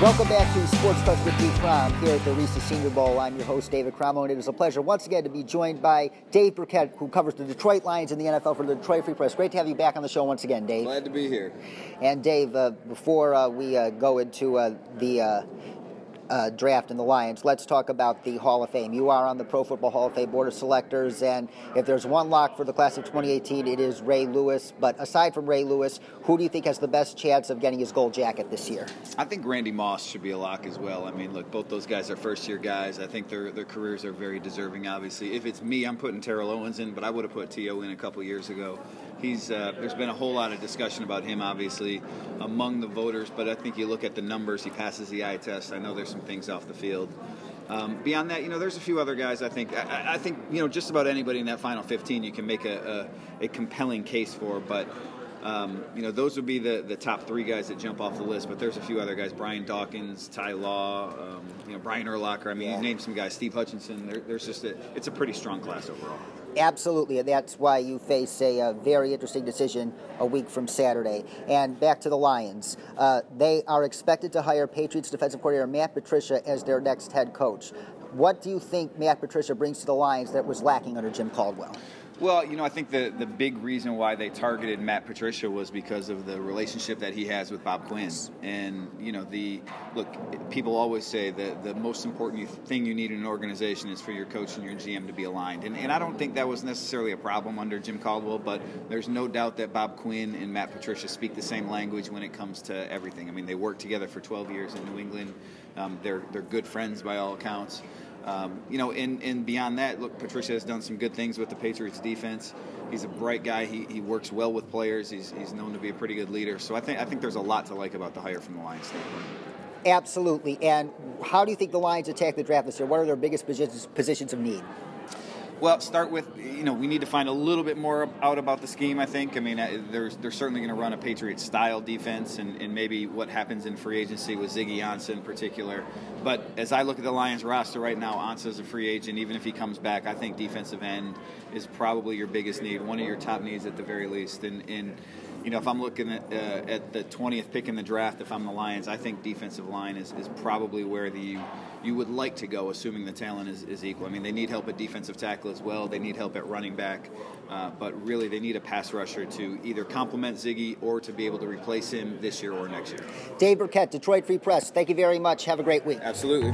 Welcome back to Sports Touch with Dave Crom here at the Reese's Senior Bowl. I'm your host, David Cromo, and it is a pleasure once again to be joined by Dave Birkett, who covers the Detroit Lions in the NFL for the Detroit Free Press. Great to have you back on the show once again, Dave. Glad to be here. And Dave, uh, before uh, we uh, go into uh, the uh, draft and the Lions, let's talk about the Hall of Fame. You are on the Pro Football Hall of Fame Board of Selectors, and if there's one lock for the class of 2018, it is Ray Lewis. But aside from Ray Lewis, who do you think has the best chance of getting his gold jacket this year? I think Randy Moss should be a lock as well. I mean, look, both those guys are first year guys. I think their their careers are very deserving, obviously. If it's me, I'm putting Terrell Owens in, but I would have put T.O. in a couple years ago. He's uh, there's been a whole lot of discussion about him, obviously, among the voters. But I think you look at the numbers, he passes the eye test. I know there's some things off the field. Um, beyond that, you know, there's a few other guys. I think. I, I, think you know, just about anybody in that final 15, you can make a, a, a compelling case for. But um, you know, those would be the, the top three guys that jump off the list. But there's a few other guys: Brian Dawkins, Ty Law, um, you know, Brian Urlacher. I mean, yeah. you name some guys. Steve Hutchinson. There, there's just a, it's a pretty strong class overall. Absolutely, and that's why you face a, a, very interesting decision a week from Saturday. And back to the Lions. Uh, they are expected to hire Patriots defensive coordinator Matt Patricia as their next head coach. What do you think Matt Patricia brings to the Lions that was lacking under Jim Caldwell? Well, you know, I think the, the big reason why they targeted Matt Patricia was because of the relationship that he has with Bob Quinn. And, you know, the look, people always say that the most important thing you need in an organization is for your coach and your GM to be aligned. And, and I don't think that was necessarily a problem under Jim Caldwell, but there's no doubt that Bob Quinn and Matt Patricia speak the same language when it comes to everything. I mean, they worked together for 12 years in New England, um, they're, they're good friends by all accounts. Um, you know, and, and beyond that, look, Patricia has done some good things with the Patriots defense. He's a bright guy. He, he works well with players. He's, he's known to be a pretty good leader. So I think I think there's a lot to like about the hire from the Lions standpoint. Absolutely. And how do you think the Lions attack the draft this year? What are their biggest positions, positions of need? Well, start with you know we need to find a little bit more out about the scheme. I think. I mean, uh, they're they're certainly going to run a Patriot style defense, and, and maybe what happens in free agency with Ziggy Ansah in particular. But as I look at the Lions roster right now, Ansah is a free agent. Even if he comes back, I think defensive end is probably your biggest need, one of your top needs at the very least. And, and you know, if I'm looking at, uh, at the 20th pick in the draft, if I'm the Lions, I think defensive line is, is probably where the you would like to go, assuming the talent is, is equal. I mean, they need help at defensive tackle as well. They need help at running back, uh, but really they need a pass rusher to either complement Ziggy or to be able to replace him this year or next year. Dave Birkett, Detroit Free Press. Thank you very much. Have a great week. Absolutely.